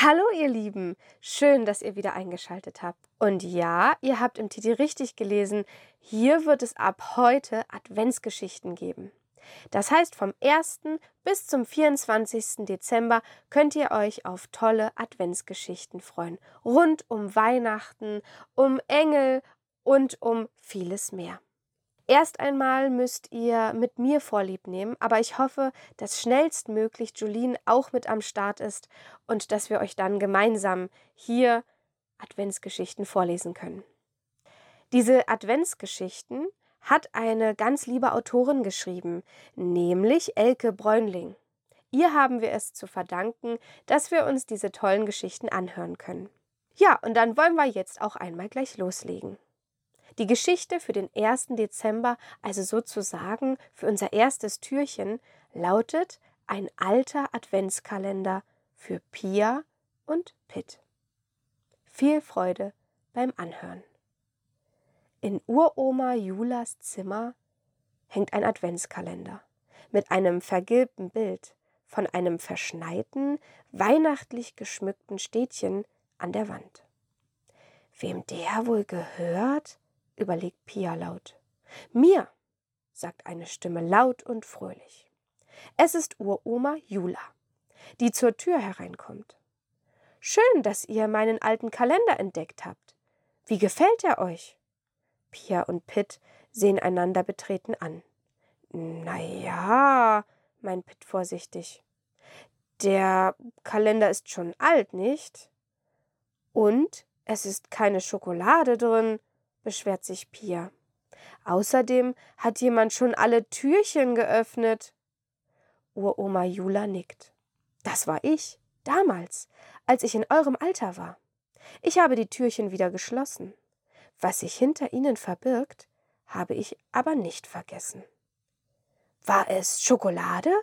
Hallo ihr Lieben, schön, dass ihr wieder eingeschaltet habt. Und ja, ihr habt im Titel richtig gelesen, hier wird es ab heute Adventsgeschichten geben. Das heißt, vom 1. bis zum 24. Dezember könnt ihr euch auf tolle Adventsgeschichten freuen. Rund um Weihnachten, um Engel und um vieles mehr. Erst einmal müsst ihr mit mir Vorlieb nehmen, aber ich hoffe, dass schnellstmöglich Julien auch mit am Start ist und dass wir euch dann gemeinsam hier Adventsgeschichten vorlesen können. Diese Adventsgeschichten hat eine ganz liebe Autorin geschrieben, nämlich Elke Bräunling. Ihr haben wir es zu verdanken, dass wir uns diese tollen Geschichten anhören können. Ja, und dann wollen wir jetzt auch einmal gleich loslegen. Die Geschichte für den 1. Dezember, also sozusagen für unser erstes Türchen, lautet ein alter Adventskalender für Pia und Pitt. Viel Freude beim Anhören. In Uroma Julas Zimmer hängt ein Adventskalender mit einem vergilbten Bild von einem verschneiten, weihnachtlich geschmückten Städtchen an der Wand. Wem der wohl gehört? Überlegt Pia laut. Mir, sagt eine Stimme laut und fröhlich. Es ist Uroma Jula, die zur Tür hereinkommt. Schön, dass ihr meinen alten Kalender entdeckt habt. Wie gefällt er euch? Pia und Pitt sehen einander betreten an. Na ja, meint Pitt vorsichtig. Der Kalender ist schon alt, nicht? Und es ist keine Schokolade drin, beschwert sich Pia. Außerdem hat jemand schon alle Türchen geöffnet. Uroma Jula nickt. Das war ich, damals, als ich in eurem Alter war. Ich habe die Türchen wieder geschlossen. Was sich hinter ihnen verbirgt, habe ich aber nicht vergessen. War es Schokolade?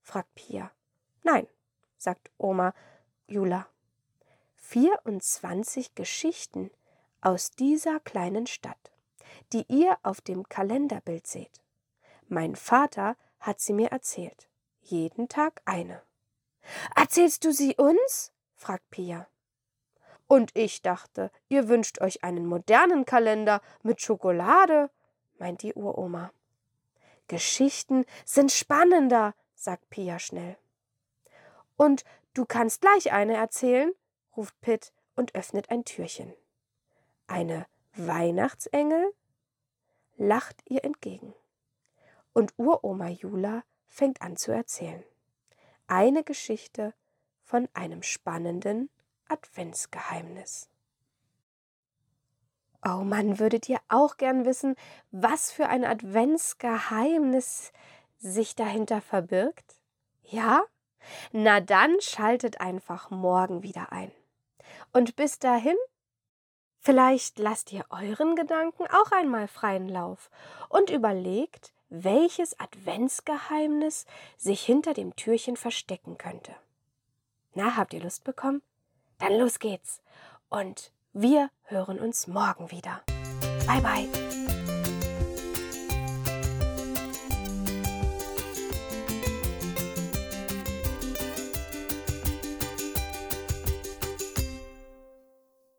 fragt Pia. Nein, sagt Oma Jula. 24 Geschichten, aus dieser kleinen Stadt, die ihr auf dem Kalenderbild seht. Mein Vater hat sie mir erzählt. Jeden Tag eine. Erzählst du sie uns? fragt Pia. Und ich dachte, ihr wünscht euch einen modernen Kalender mit Schokolade, meint die Uroma. Geschichten sind spannender, sagt Pia schnell. Und du kannst gleich eine erzählen, ruft Pitt und öffnet ein Türchen. Eine Weihnachtsengel lacht ihr entgegen. Und Uroma Jula fängt an zu erzählen. Eine Geschichte von einem spannenden Adventsgeheimnis. Oh Mann, würdet ihr auch gern wissen, was für ein Adventsgeheimnis sich dahinter verbirgt? Ja? Na dann schaltet einfach morgen wieder ein. Und bis dahin Vielleicht lasst ihr euren Gedanken auch einmal freien Lauf und überlegt, welches Adventsgeheimnis sich hinter dem Türchen verstecken könnte. Na, habt ihr Lust bekommen? Dann los geht's. Und wir hören uns morgen wieder. Bye bye.